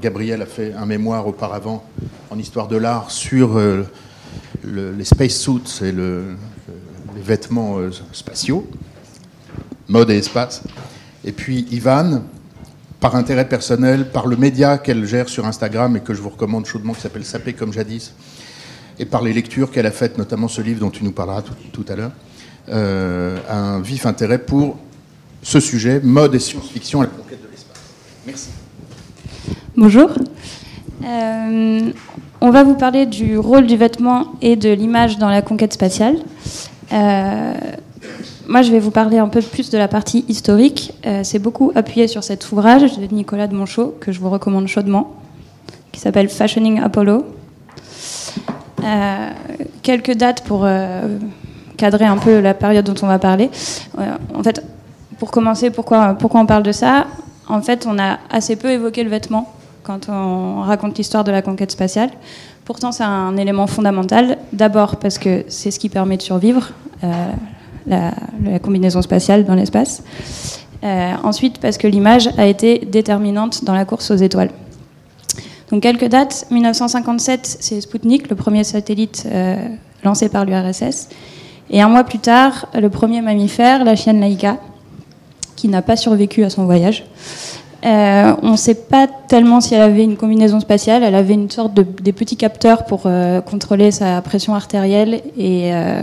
Gabriel a fait un mémoire auparavant en histoire de l'art sur euh, les space suits et les vêtements euh, spatiaux, mode et espace. Et puis Ivan, par intérêt personnel, par le média qu'elle gère sur Instagram et que je vous recommande chaudement, qui s'appelle Sapé comme jadis, et par les lectures qu'elle a faites, notamment ce livre dont tu nous parleras tout, à l'heure, euh, un vif intérêt pour ce sujet, mode et science-fiction à la conquête de l'espace. Merci. Bonjour. Euh, on va vous parler du rôle du vêtement et de l'image dans la conquête spatiale. Euh, moi, je vais vous parler un peu plus de la partie historique. Euh, c'est beaucoup appuyé sur cet ouvrage de Nicolas de Monchot, que je vous recommande chaudement, qui s'appelle Fashioning Apollo. quelques dates pour cadrer un peu la période dont on va parler. en fait, pour commencer, pourquoi, pourquoi on parle de ça? En fait, on a assez peu évoqué le vêtement quand on raconte l'histoire de la conquête spatiale. Pourtant, c'est un élément fondamental. D'abord parce que c'est ce qui permet de survivre, euh, la, combinaison spatiale dans l'espace. Euh, ensuite, parce que l'image a été déterminante dans la course aux étoiles. Donc, quelques dates. 1957, c'est Sputnik, le premier satellite euh, lancé par l'URSS. Et un mois plus tard, le premier mammifère, la chienne Laika, qui n'a pas survécu à son voyage. Euh, on ne sait pas tellement si elle avait une combinaison spatiale. Elle avait une sorte de des petits capteurs pour euh, contrôler sa pression artérielle et, euh,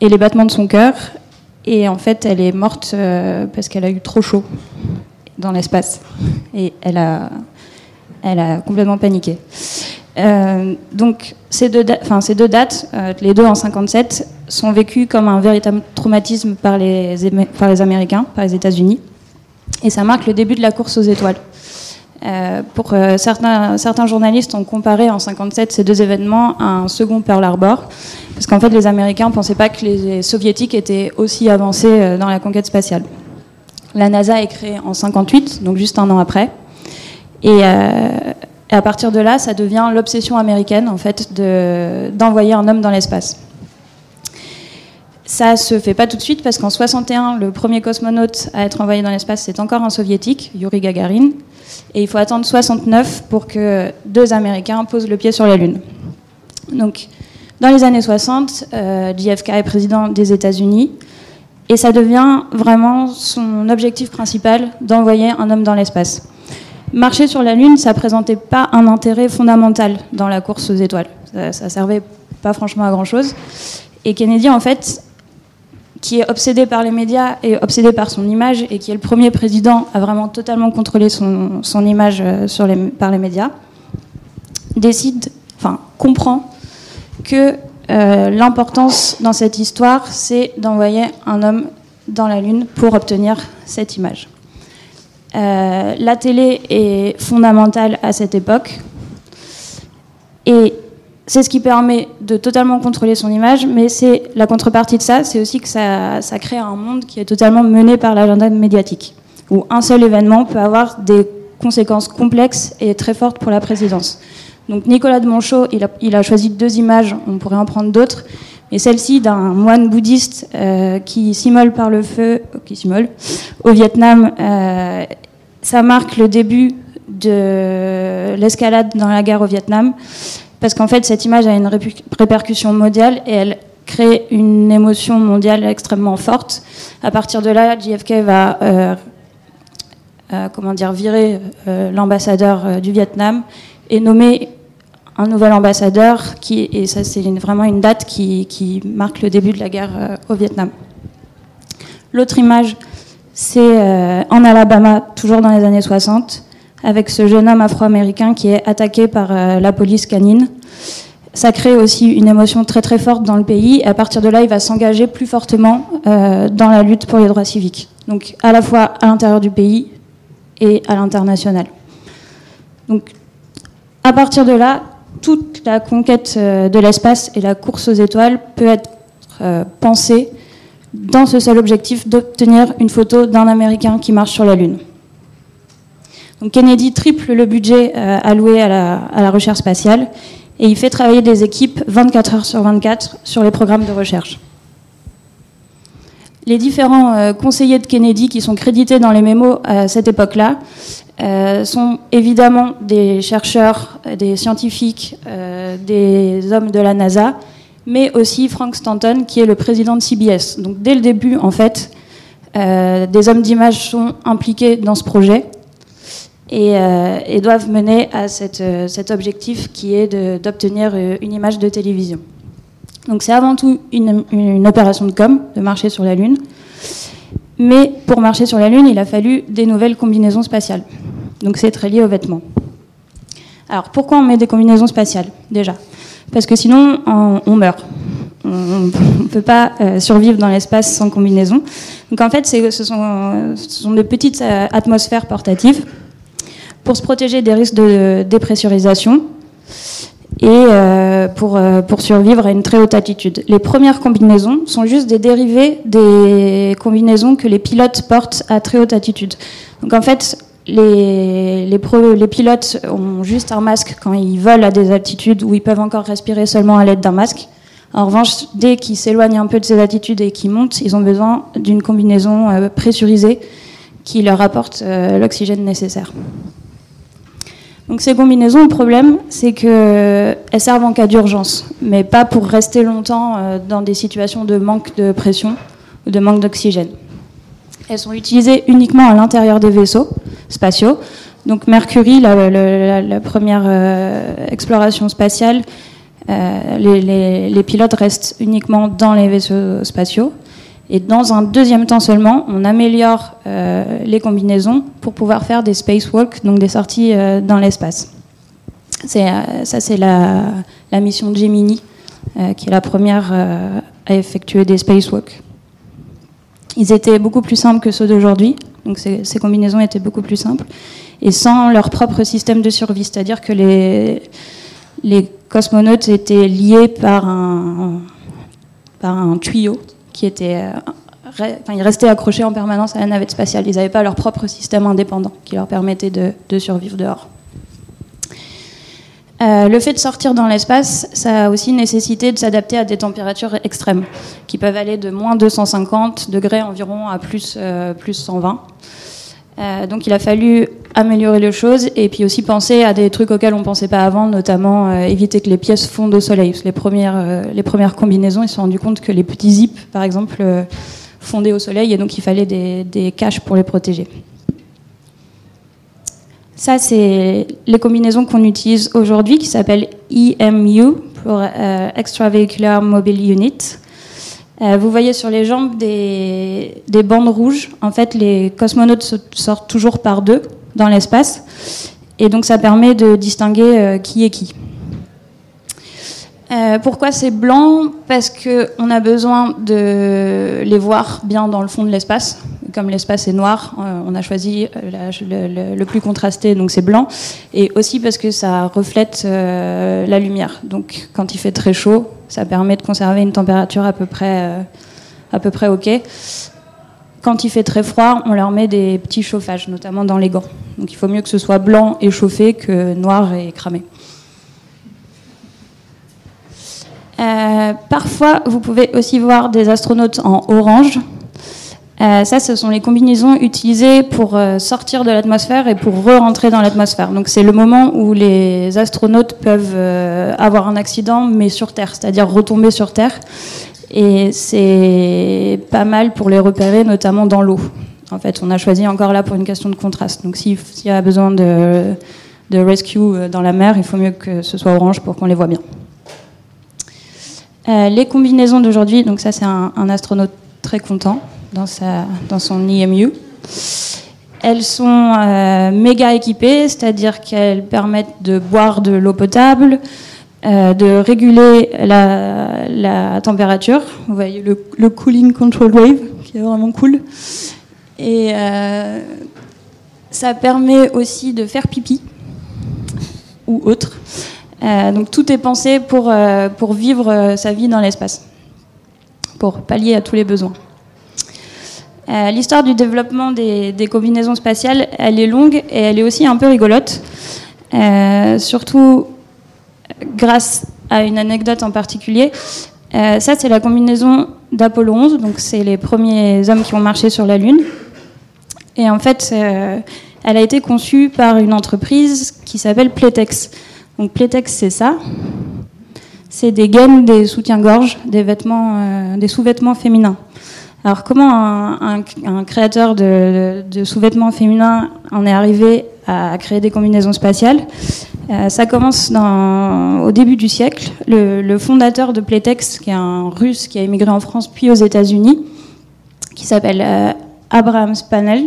et les battements de son cœur. Et en fait, elle est morte parce qu'elle a eu trop chaud dans l'espace. Et elle a, complètement paniqué. donc ces deux, dates, les deux en 57, sont vécues comme un véritable traumatisme par les Américains, par les États-Unis. Et ça marque le début de la course aux étoiles. Euh, pour euh, certains, journalistes ont comparé en 57 ces deux événements à un second Pearl Harbor, parce qu'en fait les Américains ne pensaient pas que les Soviétiques étaient aussi avancés euh, dans la conquête spatiale. La NASA est créée en 58, donc juste un an après, et, à partir de là, ça devient l'obsession américaine en fait d'envoyer un homme dans l'espace. Ça se fait pas tout de suite parce qu'en 61, le premier cosmonaute à être envoyé dans l'espace, c'est encore un soviétique, Yuri Gagarin. Et il faut attendre 69 pour que deux Américains posent le pied sur la Lune. Donc, dans les années 60, euh, JFK est président des États-Unis et ça devient vraiment son objectif principal d'envoyer un homme dans l'espace. Marcher sur la Lune, ça présentait pas un intérêt fondamental dans la course aux étoiles. Ça, ça servait pas franchement à grand chose. Et Kennedy, en fait, qui est obsédé par les médias et obsédé par son image et qui est le premier président à vraiment totalement contrôler son, image euh, par les médias, décide, enfin comprend que euh, l'importance dans cette histoire, c'est d'envoyer un homme dans la Lune pour obtenir cette image. Euh, la télé est fondamentale à cette époque et c'est ce qui permet de totalement contrôler son image, mais c'est la contrepartie de ça, c'est aussi que ça, crée un monde qui est totalement mené par l'agenda médiatique, où un seul événement peut avoir des conséquences complexes et très fortes pour la présidence. Donc Nicolas de Monchot, il a, choisi deux images, on pourrait en prendre d'autres, mais celle-ci d'un moine bouddhiste euh, qui s'immole par le feu, qui s'immole au Vietnam, euh, ça marque le début de l'escalade dans la guerre au Vietnam parce qu'en fait, cette image a une répercussion mondiale et elle crée une émotion mondiale extrêmement forte. À partir de là, JFK va euh, euh, comment dire, virer euh, l'ambassadeur du Vietnam et nommer un nouvel ambassadeur, qui, et ça c'est vraiment une date qui, qui, marque le début de la guerre au Vietnam. L'autre image, c'est en Alabama, toujours dans les années 60 avec ce jeune homme afro-américain qui est attaqué par euh, la police canine. Ça crée aussi une émotion très très forte dans le pays. Et à partir de là, il va s'engager plus fortement euh, dans la lutte pour les droits civiques. Donc à la fois à l'intérieur du pays et à l'international. Donc à partir de là, toute la conquête euh, de l'espace et la course aux étoiles peut être pensée dans ce seul objectif d'obtenir une photo d'un Américain qui marche sur la Lune. Donc Kennedy triple le budget euh, alloué à la, recherche spatiale et il fait travailler des équipes 24 heures sur 24 sur les programmes de recherche. les différents conseillers de Kennedy qui sont crédités dans les mémos à cette époque-là sont évidemment des chercheurs, des scientifiques, des hommes de la NASA, mais aussi Frank Stanton, qui est le président de CBS. Donc dès le début, en fait, euh, des hommes d'image sont impliqués dans ce projet et, euh, doivent mener à euh, cet objectif qui est d'obtenir une image de télévision. Donc c'est avant tout une, opération de com, de marcher sur la Lune. Mais pour marcher sur la Lune, il a fallu des nouvelles combinaisons spatiales. Donc c'est très lié aux vêtements. Alors pourquoi on met des combinaisons spatiales déjà? Parce que sinon on, meurt. On ne peut pas euh, survivre dans l'espace sans combinaison. Donc en fait, ce sont, de petites euh, atmosphères portatives pour se protéger des risques de dépressurisation et euh, pour, pour survivre à une très haute altitude. Les premières combinaisons sont juste des dérivés des combinaisons que les pilotes portent à très haute altitude. Donc en fait, les, pilotes ont juste un masque quand ils volent à des altitudes où ils peuvent encore respirer seulement à l'aide d'un masque. En revanche, dès qu'ils s'éloignent un peu de ces altitudes et qu'ils montent, ils ont besoin d'une combinaison euh, pressurisée qui leur apporte euh, l'oxygène nécessaire. Donc ces combinaisons, le problème, c'est qu'elles servent en cas d'urgence, mais pas pour rester longtemps euh, dans des situations de manque de pression ou de manque d'oxygène. Elles sont utilisées uniquement à l'intérieur des vaisseaux spatiaux. Donc Mercury, la, première euh, exploration spatiale, euh, les, pilotes restent uniquement dans les vaisseaux spatiaux. Et dans un deuxième temps seulement, on améliore euh, les combinaisons pour pouvoir faire des spacewalks, donc des sorties dans l'espace. ça, c'est la, mission Gemini, qui est la première à effectuer des spacewalks. Ils étaient beaucoup plus simples que ceux d'aujourd'hui, donc ces, combinaisons étaient beaucoup plus simples, et sans leur propre système de survie, c'est-à-dire que les, cosmonautes étaient liés par un tuyau qui était... Euh, ils restaient accrochés en permanence à la navette spatiale. Ils n'avaient pas leur propre système indépendant qui leur permettait de, survivre dehors. Euh, le fait de sortir dans l'espace, ça a aussi nécessité de s'adapter à des températures extrêmes, qui peuvent aller de moins 250 degrés environ à plus, plus 120. Euh, donc il a fallu améliorer les choses et puis aussi penser à des trucs auxquels on ne pensait pas avant, notamment éviter que les pièces fondent au soleil. les premières, les premières combinaisons, ils se sont rendus compte que les petits zips, par exemple, fondaient au soleil et donc il fallait des, caches pour les protéger. Ça, c'est les combinaisons qu'on utilise aujourd'hui, qui s'appellent EMU, pour euh, Extravehicular Mobile Unit. Euh, vous voyez sur les jambes des, bandes rouges. En fait, les cosmonautes sortent toujours par deux dans l'espace. Et donc, ça permet de distinguer euh, qui est qui. Euh, pourquoi c'est blanc? Parce qu'on a besoin de les voir bien dans le fond de l'espace. Comme l'espace est noir, euh, on a choisi le, plus contrasté, donc c'est blanc. Et aussi parce que ça reflète la lumière. Donc quand il fait très chaud, ça permet de conserver une température à peu près, à peu près OK. Quand il fait très froid, on leur met des petits chauffages, notamment dans les gants. Donc il faut mieux que ce soit blanc et chauffé que noir et cramé. Euh, parfois, vous pouvez aussi voir des astronautes en orange. Euh, ça, ce sont les combinaisons utilisées pour euh, sortir de l'atmosphère et pour re-rentrer dans l'atmosphère. Donc, c'est le moment où les astronautes peuvent avoir un accident, mais sur Terre, c'est-à-dire retomber sur Terre. Et c'est pas mal pour les repérer, notamment dans l'eau. En fait, on a choisi encore là pour une question de contraste. Donc, s'il y a besoin de, rescue dans la mer, il faut mieux que ce soit orange pour qu'on les voit bien. Euh, les combinaisons d'aujourd'hui, donc ça c'est un, astronaute très content dans, son EMU. Elles sont euh, méga équipées, c'est-à-dire qu'elles permettent de boire de l'eau potable, euh, de réguler la, température. Vous voyez le, cooling control wave, qui est vraiment cool. Et ça permet aussi de faire pipi ou autre. Euh, donc tout est pensé pour, euh, pour vivre euh, sa vie dans l'espace, pour pallier à tous les besoins. L'histoire du développement des, des, combinaisons spatiales, elle est longue et elle est aussi un peu rigolote, surtout grâce à une anecdote en particulier. ça, c'est la combinaison d'Apollo 11, donc c'est les premiers hommes qui ont marché sur la Lune. Et en fait, euh, elle a été conçue par une entreprise qui s'appelle Playtex. Donc Playtex, c'est ça. C'est des gaines, des soutiens-gorge, des vêtements, euh, des sous-vêtements féminins. Alors comment un, créateur de, sous-vêtements féminins en est arrivé à créer des combinaisons spatiales euh, Ça commence au début du siècle. Le, fondateur de Playtex, qui est un russe qui a émigré en France puis aux États-Unis, qui s'appelle euh, Abraham Spanel,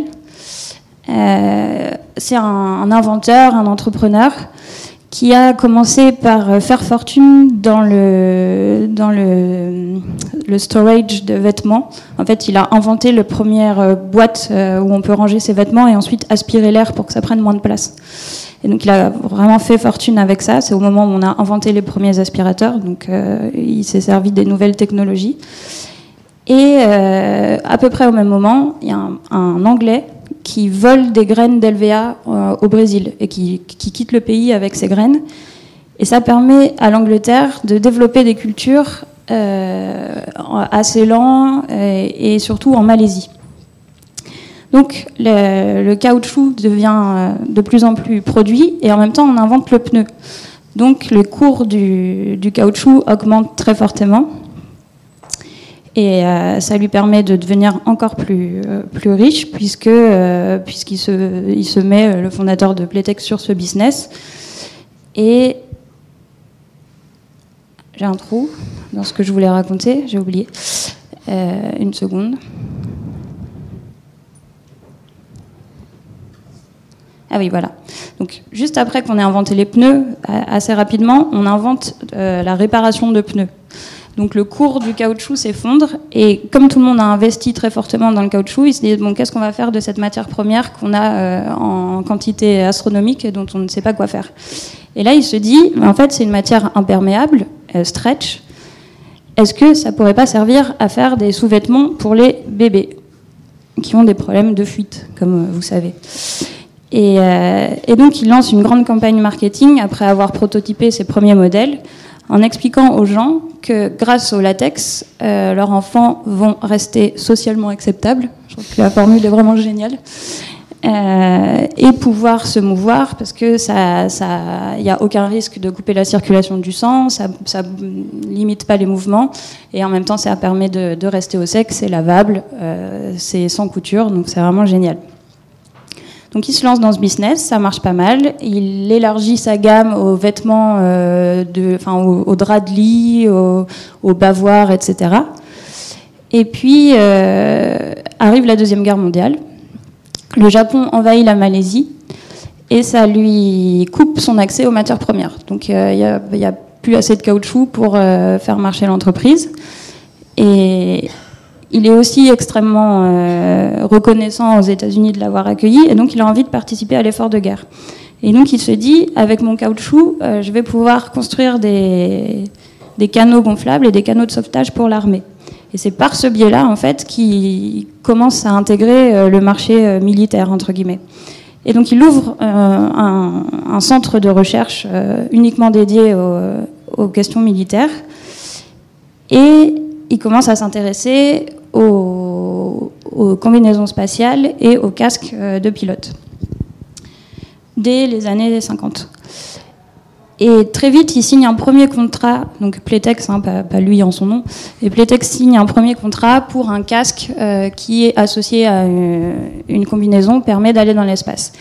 euh, c'est un, inventeur, un entrepreneur qui a commencé par euh, faire fortune dans le, dans le, le storage de vêtements. En fait, il a inventé la première euh, boîte euh, où on peut ranger ses vêtements et ensuite aspirer l'air pour que ça prenne moins de place. Et donc, il a vraiment fait fortune avec ça. C'est au moment où on a inventé les premiers aspirateurs. Donc, il s'est servi des nouvelles technologies. Et à peu près au même moment, il y a un, un Anglais qui vole des graines d'LVA euh, au Brésil et qui, quitte le pays avec ces graines. Et ça permet à l'Angleterre de développer des cultures euh, à et, surtout en Malaisie. Donc le, caoutchouc devient euh, de plus en plus produit et en même temps on invente le pneu. Donc le cours du caoutchouc augmente très fortement. Et euh, ça lui permet de devenir encore plus, euh, plus riche euh, puisqu'il se, il se met, le fondateur de Playtex, sur ce business. Et j'ai un trou dans ce que je voulais raconter, j'ai oublié. une seconde. Ah oui, voilà. Donc, juste après qu'on ait inventé les pneus, assez rapidement, on invente la réparation de pneus. Donc le cours du caoutchouc s'effondre et comme tout le monde a investi très fortement dans le caoutchouc, ils se disent bon qu'est-ce qu'on va faire de cette matière première qu'on a euh, en quantité astronomique et dont on ne sait pas quoi faire? Et là il se dit en fait c'est une matière imperméable, euh, stretch. Est-ce que ça pourrait pas servir à faire des sous-vêtements pour les bébés qui ont des problèmes de fuite, comme euh, vous savez? Et, et donc il lance une grande campagne marketing après avoir prototypé ses premiers modèles en expliquant aux gens que grâce au latex, euh, leurs enfants vont rester socialement acceptables. Je trouve que la formule est vraiment géniale. Euh, et pouvoir se mouvoir parce que ça, il n'y a aucun risque de couper la circulation du sang, ça, ne limite pas les mouvements et en même temps ça permet de, rester au sec, c'est lavable, euh, c'est sans couture, donc c'est vraiment génial. Donc il se lance dans ce business, ça marche pas mal. Il élargit sa gamme aux vêtements, euh, de, enfin aux, draps de lit, aux, bavoirs, etc. Et puis euh, arrive la deuxième guerre mondiale. Le Japon envahit la Malaisie et ça lui coupe son accès aux matières premières. Donc euh, il n'y a, a, plus assez de caoutchouc pour faire marcher l'entreprise. Et il est aussi extrêmement euh, reconnaissant aux États-Unis de l'avoir accueilli, et donc il a envie de participer à l'effort de guerre. Et donc il se dit, avec mon caoutchouc, euh, je vais pouvoir construire des, canaux gonflables et des canaux de sauvetage pour l'armée. Et c'est par ce biais-là, en fait, qu'il commence à intégrer euh, le marché militaire, entre guillemets. Et donc il ouvre un, un, centre de recherche uniquement dédié aux, aux questions militaires. Et il commence à s'intéresser aux, combinaisons spatiales et aux casques euh, de pilote dès les années 50. Et très vite, il signe un premier contrat, donc Playtex, hein, pas, lui en son nom, et Playtex signe un premier contrat pour un casque euh, qui est associé à une, combinaison, permet d'aller dans l'espace.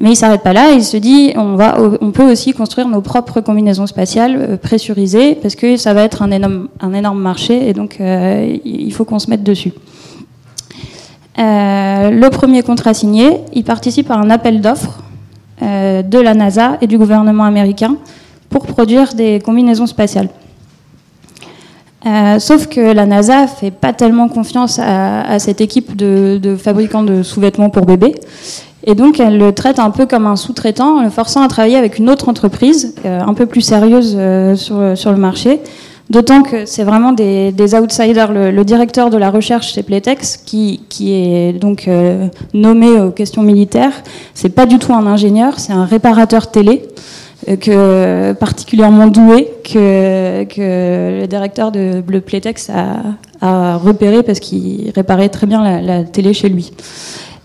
Mais il s'arrête pas là, il se dit on, va, on peut aussi construire nos propres combinaisons spatiales euh, pressurisées parce que ça va être un énorme, un énorme marché et donc euh, il faut qu'on se mette dessus. Euh, le premier contrat signé, il participe à un appel d'offres de la NASA et du gouvernement américain pour produire des combinaisons spatiales. sauf que la NASA fait pas tellement confiance à, cette équipe de fabricants de sous-vêtements pour bébés et donc, elle le traite un peu comme un sous-traitant, le forçant à travailler avec une autre entreprise, euh, un peu plus sérieuse euh, sur, sur, le marché. D'autant que c'est vraiment des, outsiders. Le, directeur de la recherche chez Playtex, qui, qui est donc euh, nommé aux questions militaires, c'est pas du tout un ingénieur, c'est un réparateur télé, que, particulièrement doué, que, que le directeur de Bleu Playtex a, repéré parce qu'il réparait très bien la, télé chez lui.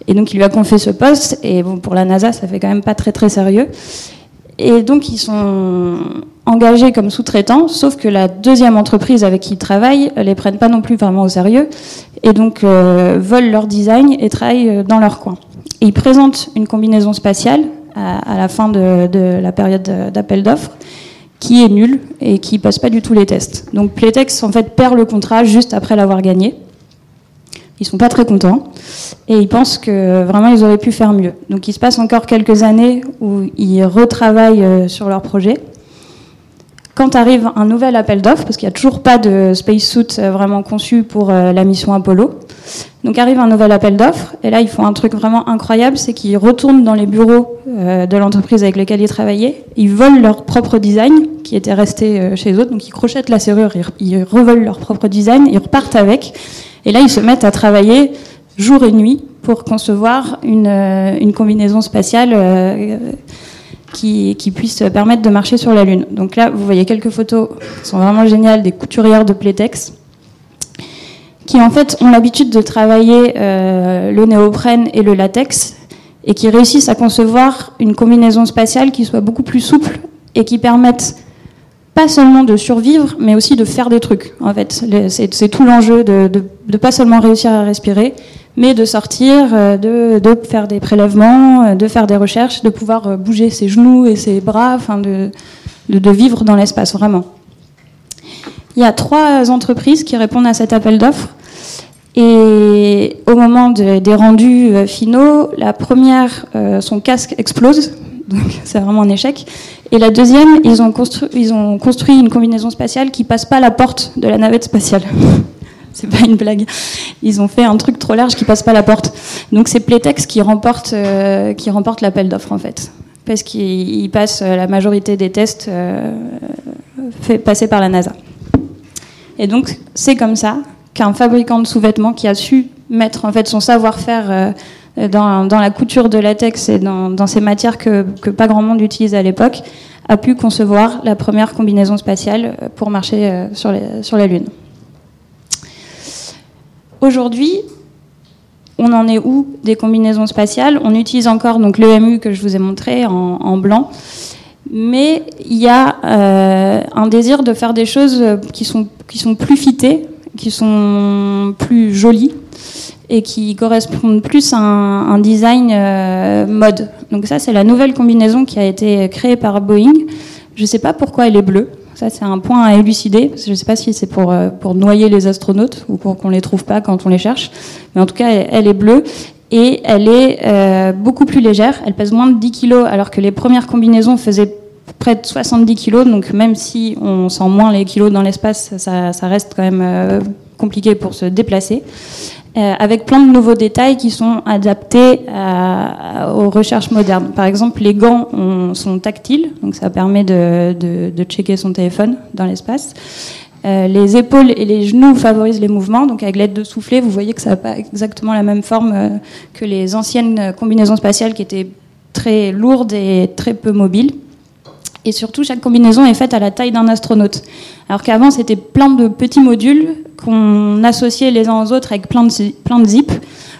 Et donc il lui a confié ce poste, et bon, pour la NASA, ça fait quand même pas très très sérieux. Et donc ils sont engagés comme sous-traitants, sauf que la deuxième entreprise avec qui ils travaillent les prennent pas non plus vraiment au sérieux, et donc euh, volent leur design et travaillent dans leur coin. Ils présentent une combinaison spatiale à, la fin de, la période d'appel d'offres qui est nul et qui passe pas du tout les tests. Donc Playtex en fait perd le contrat juste après l'avoir gagné. Ils sont pas très contents. Et ils pensent que vraiment ils auraient pu faire mieux. Donc il se passe encore quelques années où ils retravaillent euh, sur leur projet. Quand arrive un nouvel appel d'offres, parce qu'il n'y a toujours pas de spacesuit euh, vraiment conçu pour euh, la mission Apollo, donc arrive un nouvel appel d'offres, et là ils font un truc vraiment incroyable, c'est qu'ils retournent dans les bureaux de l'entreprise avec laquelle ils travaillaient, ils volent leur propre design qui était resté chez eux, donc ils crochettent la serrure, ils revolent leur propre design, ils repartent avec, et là ils se mettent à travailler jour et nuit pour concevoir une, une combinaison spatiale euh, qui, puisse permettre de marcher sur la Lune. Donc là, vous voyez quelques photos qui sont vraiment géniales des couturières de Playtex qui en fait ont l'habitude de travailler euh, le néoprène et le latex et qui réussissent à concevoir une combinaison spatiale qui soit beaucoup plus souple et qui permette pas seulement de survivre, mais aussi de faire des trucs. En fait, c'est tout l'enjeu de, pas seulement réussir à respirer, mais de sortir, euh, de, faire des prélèvements, euh, de faire des recherches, de pouvoir euh, bouger ses genoux et ses bras, enfin de, vivre dans l'espace vraiment. Il y a trois entreprises qui répondent à cet appel d'offres. Et au moment de, des rendus finaux, la première, son casque explose, donc c'est vraiment un échec. Et la deuxième, ils ont, construit, une combinaison spatiale qui passe pas la porte de la navette spatiale. c'est pas une blague. Ils ont fait un truc trop large qui passe pas la porte. Donc c'est Playtex qui remporte, euh, l'appel d'offres en fait, parce qu'il passe la majorité des tests euh, fait passer par la NASA. Et donc c'est comme ça qu'un fabricant de sous-vêtements qui a su mettre en fait son savoir-faire euh, dans, la couture de latex et dans, ces matières que, pas grand monde utilisait à l'époque, a pu concevoir la première combinaison spatiale pour marcher sur, les, sur la Lune. Aujourd'hui, on en est où des combinaisons spatiales? On utilise encore donc l'EMU que je vous ai montré en, blanc, mais il y a euh, un désir de faire des choses qui sont plus fitées, qui sont plus jolies et qui correspondent plus à un, design euh, mode. Donc ça, c'est la nouvelle combinaison qui a été créée par Boeing. Je ne sais pas pourquoi elle est bleue. Ça, c'est un point à élucider. Je ne sais pas si c'est pour, euh, pour noyer les astronautes ou pour qu'on ne les trouve pas quand on les cherche. Mais en tout cas, elle, est bleue. Et elle est euh, beaucoup plus légère. Elle pèse moins de 10 kg, alors que les premières combinaisons faisaient près de 70 kg. Donc même si on sent moins les kilos dans l'espace, ça, reste quand même compliqué pour se déplacer. Euh, avec plein de nouveaux détails qui sont adaptés à, aux recherches modernes. Par exemple, les gants ont, sont tactiles, donc ça permet de, checker son téléphone dans l'espace. Euh, les épaules et les genoux favorisent les mouvements, donc avec l'aide de soufflet, vous voyez que ça n'a pas exactement la même forme euh, que les anciennes combinaisons spatiales qui étaient très lourdes et très peu mobiles. Et surtout, chaque combinaison est faite à la taille d'un astronaute. Alors qu'avant, c'était plein de petits modules qu'on associait les uns aux autres avec plein de, plein de zips.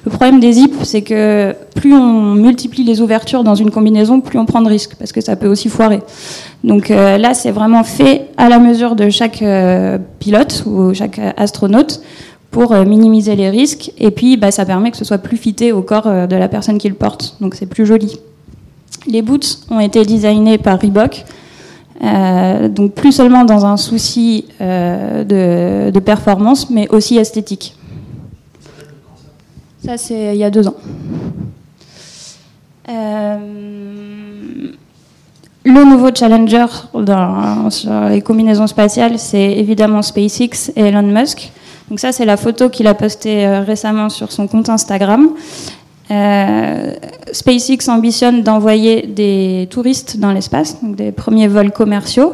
Le problème des zips, c'est que plus on multiplie les ouvertures dans une combinaison, plus on prend de risques, parce que ça peut aussi foirer. Donc euh, là, c'est vraiment fait à la mesure de chaque euh, pilote ou chaque astronaute pour euh, minimiser les risques. Et puis, bah, ça permet que ce soit plus fité au corps euh, de la personne qui le porte. Donc c'est plus joli. Les boots ont été designés par Reebok. Euh, donc plus seulement dans un souci euh, de, performance, mais aussi esthétique. Ça, c'est il y a deux ans. Euh, le nouveau challenger sur les combinaisons spatiales, c'est évidemment SpaceX et Elon Musk. Donc ça, c'est la photo qu'il a postée récemment sur son compte Instagram. Euh, SpaceX ambitionne d'envoyer des touristes dans l'espace, donc des premiers vols commerciaux.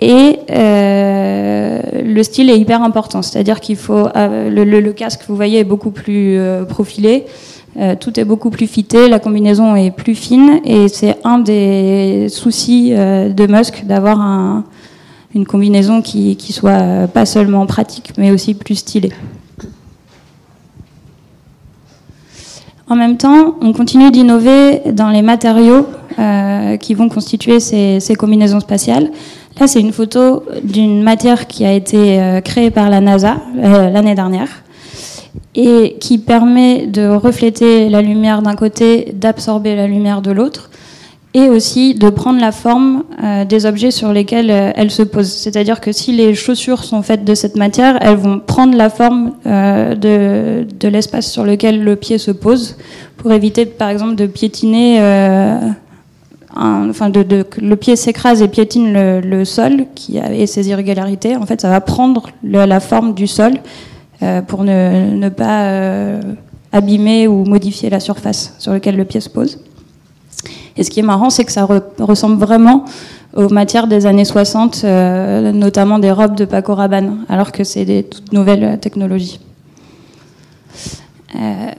Et euh, le style est hyper important, c'est-à-dire qu'il faut euh, le, casque, vous voyez, est beaucoup plus profilé, tout est beaucoup plus fité, la combinaison est plus fine, et c'est un des soucis de Musk d'avoir un, une combinaison qui soit pas seulement pratique, mais aussi plus stylée. En même temps, on continue d'innover dans les matériaux euh, qui vont constituer ces, combinaisons spatiales. Là, c'est une photo d'une matière qui a été euh, créée par la NASA euh, l'année dernière et qui permet de refléter la lumière d'un côté, d'absorber la lumière de l'autre et aussi de prendre la forme euh, des objets sur lesquels euh, elles se posent. C'est-à-dire que si les chaussures sont faites de cette matière, elles vont prendre la forme euh, de, l'espace sur lequel le pied se pose, pour éviter par exemple de piétiner, enfin de, le pied s'écrase et piétine le, sol, qui a ses irrégularités. En fait, ça va prendre la forme du sol pour ne pas abîmer ou modifier la surface sur laquelle le pied se pose. Et ce qui est marrant, c'est que ça re ressemble vraiment aux matières des années 60, euh, notamment des robes de Paco Rabanne, alors que c'est des toutes nouvelles technologies. Euh,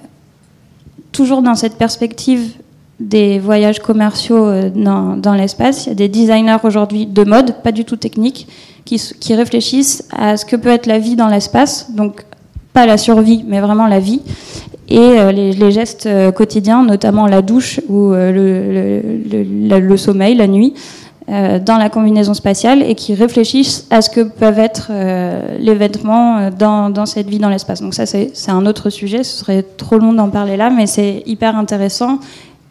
toujours dans cette perspective des voyages commerciaux euh, dans, l'espace, il y a des designers aujourd'hui de mode, pas du tout techniques, qui, qui réfléchissent à ce que peut être la vie dans l'espace, donc pas la survie, mais vraiment la vie, et euh, les, gestes euh, quotidiens, notamment la douche ou euh, le, sommeil, la nuit, dans la combinaison spatiale et qui réfléchissent à ce que peuvent être les vêtements dans, cette vie dans l'espace. Donc ça, c'est un autre sujet, ce serait trop long d'en parler là, mais c'est hyper intéressant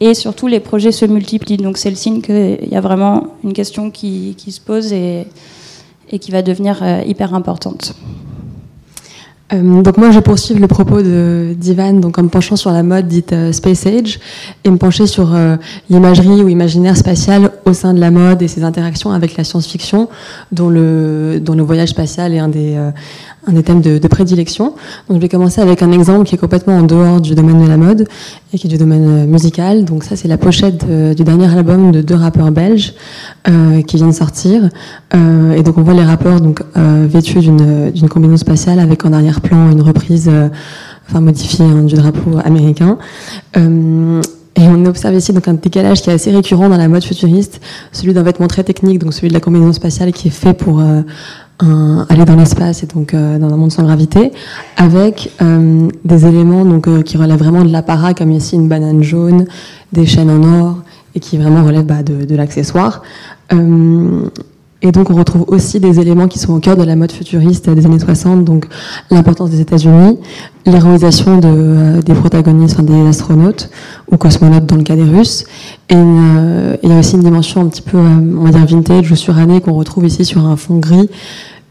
et surtout les projets se multiplient. Donc c'est le signe qu'il y a vraiment une question qui, se pose et qui va devenir hyper importante. Euh, donc moi, je poursuis le propos d'Ivan, donc en me penchant sur la mode dite euh, Space Age, et me pencher sur euh, l'imagerie ou imaginaire spatial au sein de la mode et ses interactions avec la science-fiction, dont le, dont le voyage spatial est un des, un des thèmes de, de, prédilection. Donc je vais commencer avec un exemple qui est complètement en dehors du domaine de la mode et qui est du domaine musical. Donc ça, c'est la pochette de, du dernier album de deux rappeurs belges euh, qui viennent sortir. Euh, et donc on voit les rappeurs donc vêtus d'une combinaison spatiale avec en arrière-plan une reprise, enfin modifiée hein, du drapeau américain. Et on observe ici donc un décalage qui est assez récurrent dans la mode futuriste, celui d'un vêtement très technique, donc celui de la combinaison spatiale qui est fait pour euh, un, aller dans l'espace et donc euh, dans un monde sans gravité, avec euh, des éléments donc qui relèvent vraiment de l'apparat, comme ici une banane jaune, des chaînes en or, et qui vraiment relèvent bah, de, de l'accessoire. Et donc on retrouve aussi des éléments qui sont au cœur de la mode futuriste des années 60, donc l'importance des États-Unis, l'héroïsation de, euh, des protagonistes, enfin des astronautes ou cosmonautes dans le cas des Russes. Et euh, il y a aussi une dimension un petit peu, euh, on va dire vintage ou surannée qu'on retrouve ici sur un fond gris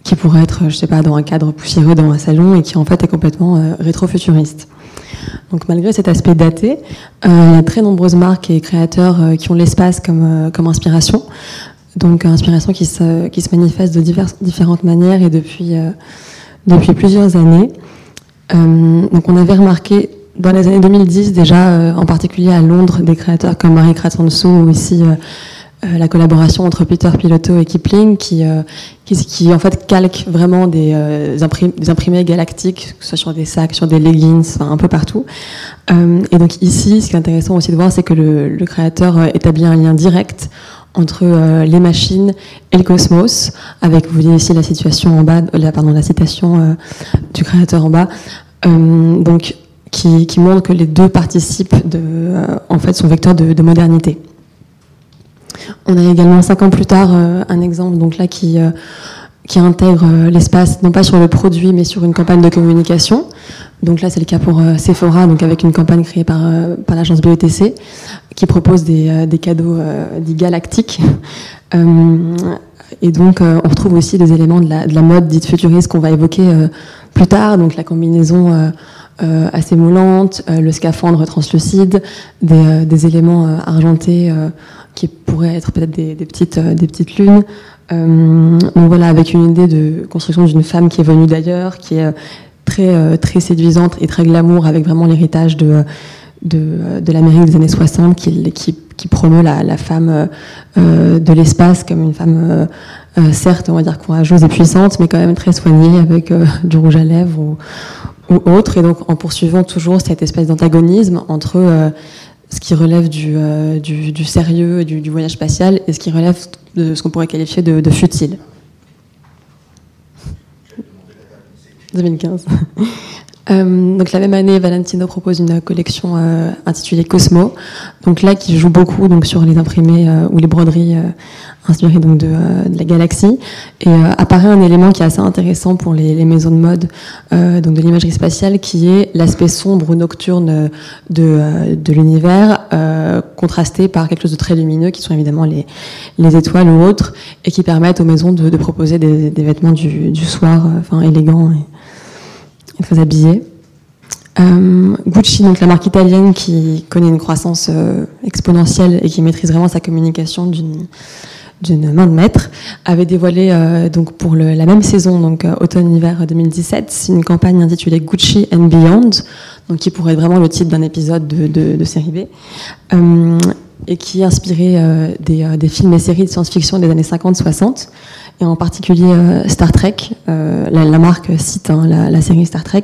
qui pourrait être, je sais pas, dans un cadre poussiéreux dans un salon et qui en fait est complètement rétro-futuriste. Donc malgré cet aspect daté, il y a très nombreuses marques et créateurs qui ont l'espace comme inspiration. Donc inspiration qui se, qui se manifeste de diverses, différentes manières et depuis, euh, depuis plusieurs années. Euh, donc on avait remarqué dans les années 2010 déjà, euh, en particulier à Londres, des créateurs comme Marie Kratanso ou aussi la collaboration entre Peter Piloto et Kipling qui, qui, qui, en fait calque vraiment des, des, imprimés galactiques, que ce soit sur des sacs, sur des leggings, enfin, un peu partout. et donc ici, ce qui est intéressant aussi de voir, c'est que le, le créateur établit un lien direct entre euh, les machines et le cosmos, avec, vous voyez ici la situation en bas, la, pardon, la citation euh, du créateur en bas, euh, donc, qui, montre que les deux participent de, en fait, sont vecteurs de, de, modernité. On a également cinq ans plus tard un exemple, donc là, qui qui intègre l'espace non pas sur le produit mais sur une campagne de communication. Donc là c'est le cas pour Sephora, donc avec une campagne créée par, par l'agence BETC, qui propose des, euh, des cadeaux euh, dits galactiques. Euh, et donc, on retrouve aussi des éléments de la, de la mode dite futuriste qu'on va évoquer plus tard, donc la combinaison euh, assez moulante, euh, le scaphandre translucide, des, euh, des éléments argentés qui pourraient être peut-être des, des, petites, des petites lunes. Donc voilà, avec une idée de construction d'une femme qui est venue d'ailleurs, qui est très, très séduisante et très glamour, avec vraiment l'héritage de de, l'Amérique des années 60 qui, qui, promeut la, femme euh, de l'espace comme une femme, euh, euh, certes, on va dire courageuse et puissante, mais quand même très soignée avec euh, du rouge à lèvres ou, ou, autre. Et donc en poursuivant toujours cette espèce d'antagonisme entre euh, ce qui relève du, euh, du, sérieux, du, du, voyage spatial, et ce qui relève de ce qu'on pourrait qualifier de, de futile. 2015. Euh, donc la même année, Valentino propose une collection euh, intitulée Cosmo. Donc là, qui joue beaucoup donc sur les imprimés euh, ou les broderies inspirées donc de, la galaxie. Et apparaît un élément qui est assez intéressant pour les, maisons de mode, donc de l'imagerie spatiale, qui est l'aspect sombre ou nocturne de, l'univers, contrasté par quelque chose de très lumineux, qui sont évidemment les, les étoiles ou autres, et qui permettent aux maisons de, proposer des, vêtements du, soir, enfin élégants. Très habillés. Euh, Gucci, donc la marque italienne qui connaît une croissance euh, exponentielle et qui maîtrise vraiment sa communication d'une main de maître, avait dévoilé euh, donc pour la même saison, donc euh, automne-hiver 2017, une campagne intitulée Gucci and Beyond, donc qui pourrait être vraiment le titre d'un épisode de, série B, et qui est inspiré des, des, films et séries de science-fiction des années 50-60 et en particulier euh, Star Trek. Euh, la, marque cite hein, la, série Star Trek.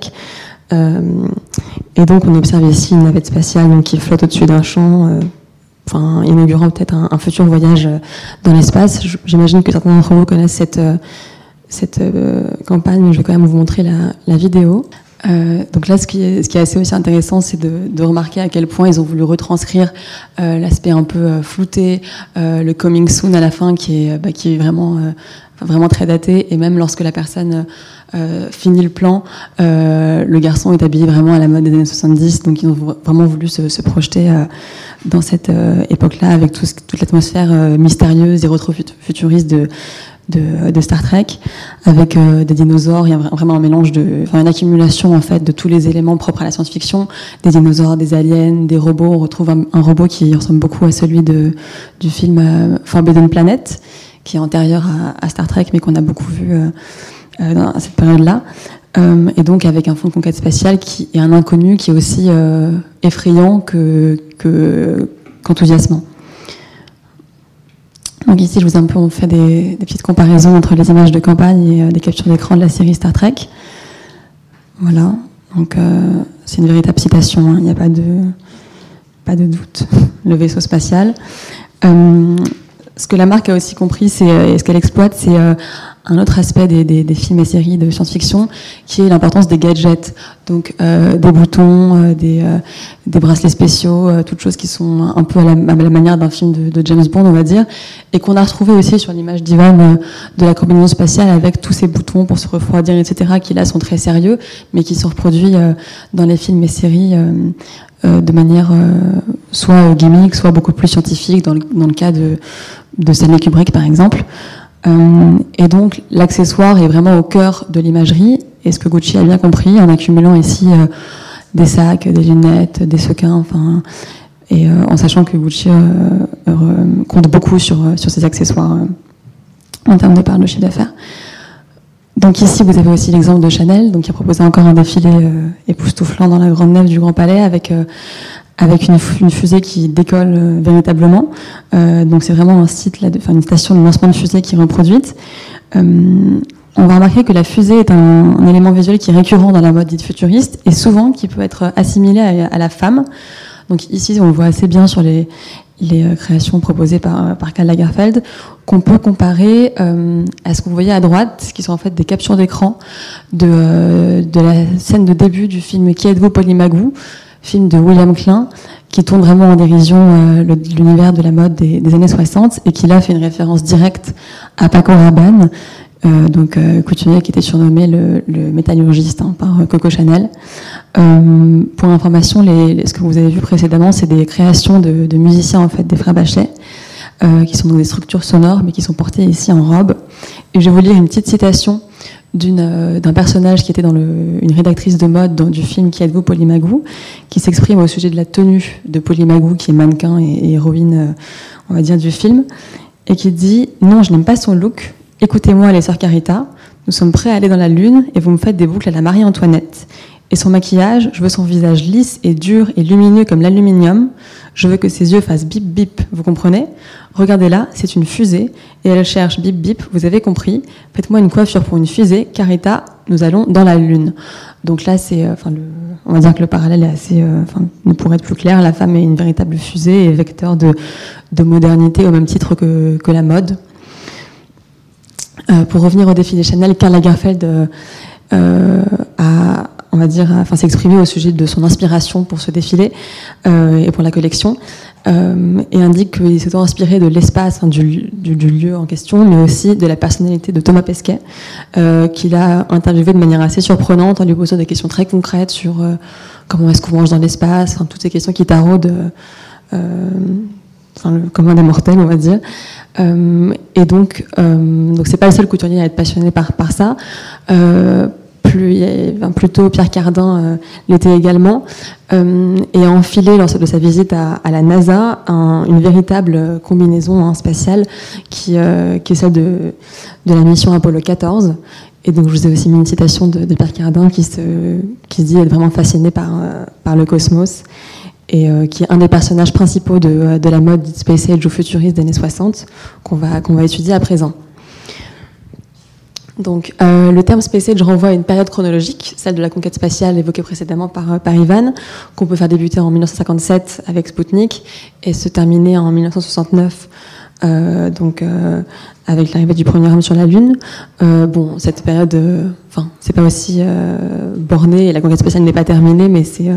Euh, et donc on observe ici une navette spatiale qui flotte au-dessus d'un champ, enfin inaugurant peut-être un, futur voyage dans l'espace. J'imagine que certains d'entre vous connaissent cette, cette campagne, mais je vais quand même vous montrer la, vidéo. Euh, donc là, ce qui est, assez aussi intéressant, c'est de, remarquer à quel point ils ont voulu retranscrire euh, l'aspect un peu euh, flouté, le coming soon à la fin, qui est, bah, qui est vraiment, vraiment très daté. Et même lorsque la personne finit le plan, le garçon est habillé vraiment à la mode des années 70. Donc ils ont vraiment voulu se, se projeter dans cette époque-là, avec tout, toute l'atmosphère mystérieuse et rétro-futuriste de de, de, Star Trek avec euh, des dinosaures. Il y a vraiment un mélange de, enfin une accumulation en fait de tous les éléments propres à la science-fiction, des dinosaures, des aliens, des robots. On retrouve un, robot qui ressemble beaucoup à celui de, du film euh, Forbidden Planet, qui est antérieur à, à Star Trek, mais qu'on a beaucoup vu euh, euh à cette période-là. Euh, et donc avec un fond de conquête spatiale qui est un inconnu qui est aussi euh, effrayant que qu'enthousiasmant. Donc ici, je vous ai un peu fait des, petites comparaisons entre les images de campagne et euh, des captures d'écran de la série Star Trek. Voilà. Donc euh, c'est une véritable citation. Hein. Il n'y a pas de pas de doute. Le vaisseau spatial. Euh, ce que la marque a aussi compris, c'est et ce qu'elle exploite, c'est euh, un autre aspect des, des, des, films et séries de science-fiction, qui est l'importance des gadgets, donc euh, des boutons, euh, des, euh, des, bracelets spéciaux, euh, toutes choses qui sont un peu à la, à la manière d'un film de, de, James Bond, on va dire, et qu'on a retrouvé aussi sur l'image d'Ivan euh, de la combinaison spatiale avec tous ces boutons pour se refroidir, etc., qui là sont très sérieux, mais qui sont reproduits dans les films et séries de manière soit gimmick, soit beaucoup plus scientifique, dans le, cas de, Stanley Kubrick par exemple. Euh, et donc l'accessoire est vraiment au cœur de l'imagerie. Et ce que Gucci a bien compris en accumulant ici euh, des sacs, des lunettes, des sequins, enfin, et euh, en sachant que Gucci euh, compte beaucoup sur, sur ses accessoires en termes de part de chiffre d'affaires. Donc ici, vous avez aussi l'exemple de Chanel, donc qui a proposé encore un défilé époustouflant dans la grande nef du Grand Palais avec avec une, fusée qui décolle euh, véritablement. Euh, donc c'est vraiment un site, là, une station de lancement de fusée qui est reproduite. Euh, on va remarquer que la fusée est un, un, élément visuel qui est récurrent dans la mode dite futuriste et souvent qui peut être assimilé à, à la femme. Donc ici, on le voit assez bien sur les, les euh, créations proposées par, par Karl Lagerfeld, qu'on peut comparer euh, à ce vous voyez à droite, qui sont en fait des captures d'écran de, euh, la scène de début du film Qui êtes-vous, Polymagou film de William Klein, qui tourne vraiment en dérision euh, l'univers de la mode des, des, années 60 et qui là fait une référence directe à Paco Rabanne, euh, donc euh, couturier qui était surnommé le, métallurgiste hein, par euh, Coco Chanel. Pour information, ce que vous avez vu précédemment, c'est des créations de, musiciens en fait des frères Bachelet. qui sont dans des structures sonores, mais qui sont portées ici en robe. Et je vais vous lire une petite citation d'un personnage qui était dans une rédactrice de mode dans, du film Qui êtes-vous Polymagou, qui s'exprime au sujet de la tenue de Polymagou, qui est mannequin et, héroïne, on va dire, du film, et qui dit Non, je n'aime pas son look. Écoutez-moi, les sœurs Carita, nous sommes prêts à aller dans la lune et vous me faites des boucles à la Marie-Antoinette. Et son maquillage, je veux son visage lisse et dur et lumineux comme l'aluminium. Je veux que ses yeux fassent bip bip, vous comprenez? Regardez là, c'est une fusée et elle cherche bip bip, vous avez compris? Faites-moi une coiffure pour une fusée, Carita, nous allons dans la lune. Donc là, c'est, euh, enfin, on va dire que le parallèle est assez, euh, enfin, ne pourrait être plus clair. La femme est une véritable fusée et vecteur de, de modernité au même titre que, que la mode. Euh, pour revenir au défi des Chanel, Karl Lagerfeld euh, à on va dire, enfin s'exprimer au sujet de son inspiration pour ce défilé et pour la collection. et indique qu'il s'est inspiré de l'espace, du, lieu en question, mais aussi de la personnalité de Thomas Pesquet, qu'il a interviewé de manière assez surprenante en lui posant des questions très concrètes sur comment est-ce qu'on mange dans l'espace, toutes ces questions qui taraudent enfin, le commun des mortels, on va dire. Euh, et donc, euh, donc c'est pas le seul couturier à être passionné par, par ça. Euh, plutôt Pierre Cardin l'était également, et a enfilé lors de sa visite à, la NASA une véritable combinaison hein, spatiale qui, qui est celle de, la mission Apollo 14. Et donc, je vous ai aussi mis une citation de, de Pierre Cardin qui se, qui dit être vraiment fasciné par, par le cosmos et euh, qui est un des personnages principaux de, euh, la mode Space Age ou futuriste des années 60 qu'on va, qu'on va étudier à présent. Donc, euh, le terme Space Age renvoie à une période chronologique, celle de la conquête spatiale évoquée précédemment par, par Ivan, qu'on peut faire débuter en 1957 avec Sputnik et se terminer en 1969 euh, donc avec l'arrivée du premier homme sur la Lune. Bon, cette période, enfin, c'est pas aussi borné la conquête spatiale n'est pas terminée, mais c'est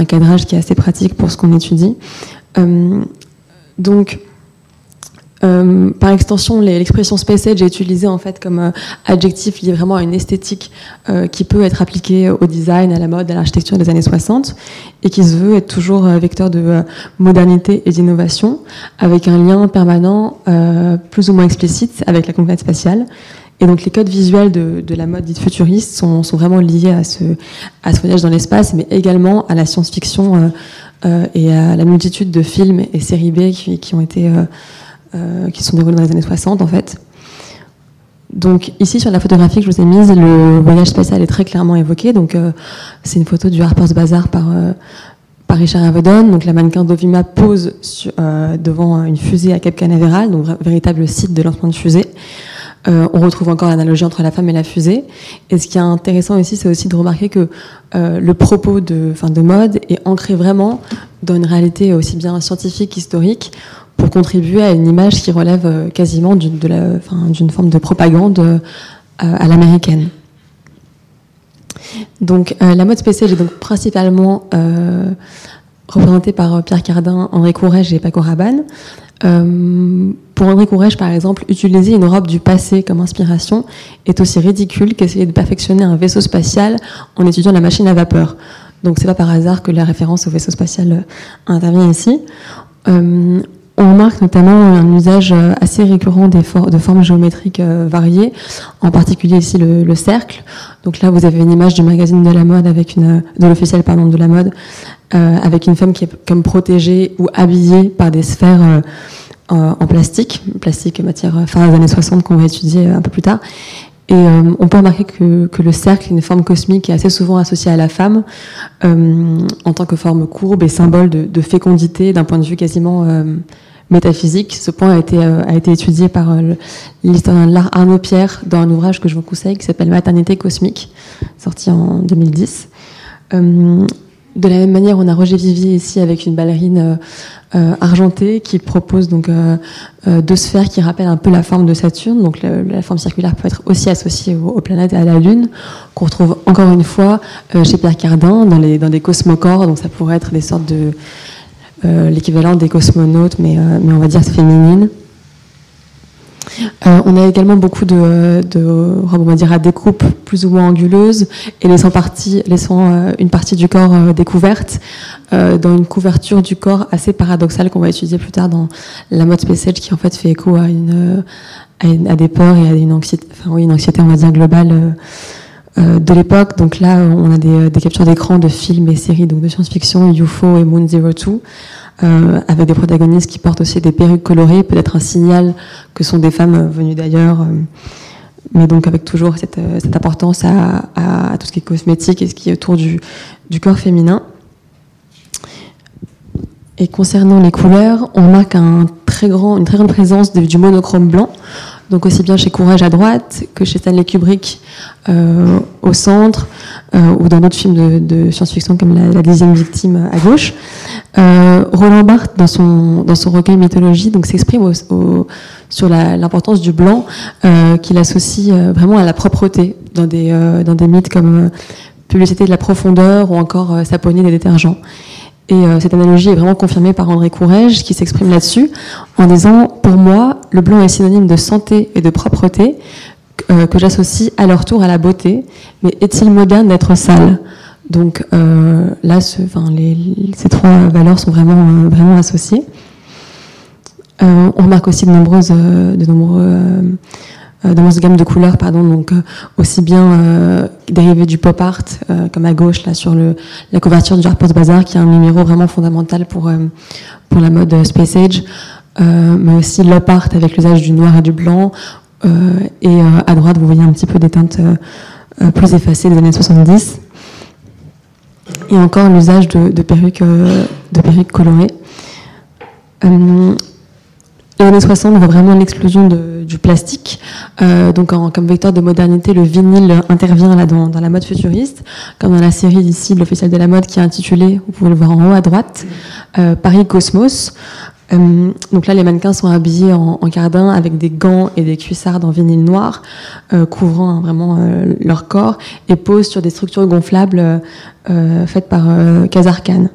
un cadrage qui est assez pratique pour ce qu'on étudie. Euh, donc, euh, par extension, l'expression space age est utilisée en fait comme euh, adjectif lié vraiment à une esthétique qui peut être appliquée au design, à la mode, à l'architecture des années 60 et qui se veut être toujours vecteur de modernité et d'innovation avec un lien permanent plus ou moins explicite avec la conquête spatiale et donc les codes visuels de, la mode dite futuriste sont, vraiment liés à ce, voyage dans l'espace, mais également à la science-fiction euh, euh, et à la multitude de films et séries B qui, qui ont été, euh, qui sont déroulés dans les années 60 en fait. Donc ici sur la photographie que je vous ai mise, le voyage spatial est très clairement évoqué. Donc c'est une photo du Harper's Bazaar par par Richard Avedon. Donc la mannequin Dovima pose devant une fusée à Cap Canaveral, donc véritable site de lancement de fusée. Euh, on retrouve encore l'analogie entre la femme et la fusée. Et ce qui est intéressant ici, c'est aussi de remarquer que euh, le propos de, fin, de mode est ancré vraiment dans une réalité aussi bien scientifique qu'historique pour contribuer à une image qui relève euh, quasiment d'une forme de propagande à l'américaine. Donc la mode spéciale est donc principalement représentée par Pierre Cardin, Henri Courrèges et Paco Rabanne. Euh, pour André Courrèges, par exemple, utiliser une robe du passé comme inspiration est aussi ridicule qu'essayer de perfectionner un vaisseau spatial en étudiant la machine à vapeur. Donc c'est pas par hasard que la référence au vaisseau spatial euh, intervient ici. Euh, on remarque notamment un usage assez récurrent de formes géométriques variées, en particulier ici le, cercle. Donc là, vous avez une image du magazine de la mode avec une de l'officiel pardon de la mode euh, avec une femme qui est comme protégée ou habillée par des sphères euh, en plastique, plastique matière euh, fin des années 60 qu'on va étudier un peu plus tard. Et on peut remarquer que, le cercle une forme cosmique est assez souvent associée à la femme en tant que forme courbe et symbole de, de fécondité d'un point de vue quasiment métaphysique. Ce point a été, a été étudié par l'historien de l'art Arnaud Pierre dans un ouvrage que je vous conseille qui s'appelle Maternité cosmique, sorti en 2010. De la même manière, on a Roger Vivier ici avec une ballerine euh, euh, argentée qui propose donc euh, deux sphères qui rappellent un peu la forme de Saturne. Donc la forme circulaire peut être aussi associée aux, planètes et à la Lune, qu'on retrouve encore une fois chez Pierre Cardin dans, des cosmocorps. Donc ça pourrait être des sortes de l'équivalent des cosmonautes, mais, mais on va dire féminine. Euh, on a également beaucoup de, robes, va dire, à découpe plus ou moins anguleuses et laissant, euh, une partie du corps euh, découverte dans une couverture du corps assez paradoxale qu'on va étudier plus tard dans la mode spéciale qui en fait fait écho à, des peurs et à une anxiété, enfin globale de l'époque. Donc là, on a des, des captures d'écran de films et séries donc de science-fiction, UFO et Moon Zero Two. Euh, avec des protagonistes qui portent aussi des perruques colorées, peut-être un signal que sont des femmes venues d'ailleurs, euh, mais donc avec toujours cette, euh, importance à, tout ce qui est cosmétique et ce qui est autour du, corps féminin. Et concernant les couleurs, on marque une très grande présence du monochrome blanc, donc aussi bien chez Courage à droite que chez Stanley Kubrick au centre, ou dans d'autres films de, science-fiction comme la, dixième victime à gauche. Euh, Roland Barthes, dans son, dans son recueil Mythologie, s'exprime sur l'importance du blanc qu'il associe vraiment à la propreté dans des, dans des mythes comme publicité de la profondeur ou encore saponner des détergents. Et cette analogie est vraiment confirmée par André Courrèges qui s'exprime là-dessus en disant Pour moi, le blanc est synonyme de santé et de propreté que j'associe à leur tour à la beauté. Mais est-il moderne d'être sale? Donc euh, là, enfin, ces trois valeurs sont vraiment, euh, vraiment associées. Euh, on remarque aussi de nombreuses, de de nombreuses gammes de couleurs, pardon, donc aussi bien dérivées du pop art, comme à gauche là sur la couverture du Harper's Bazaar, qui est un numéro vraiment fondamental pour pour la mode Space Age, mais aussi l'op art avec l'usage du noir et du blanc. et à droite, vous voyez un petit peu des teintes plus effacées des années 70 et encore l'usage de, perruques, euh, de perruques colorées. Euh, les années 60, on voit vraiment l'explosion du plastique. Euh, donc, comme vecteur de modernité, le vinyle intervient là dans, la mode futuriste, comme dans la série ici, l'officiel de la mode, qui est intitulée, vous pouvez le voir en haut à droite, Paris Cosmos. Euh, donc là, les mannequins sont habillés en, cardin avec des gants et des cuissardes en vinyle noir, euh, couvrant hein, vraiment euh, leur corps, et posent sur des structures gonflables faites par Kazarkan.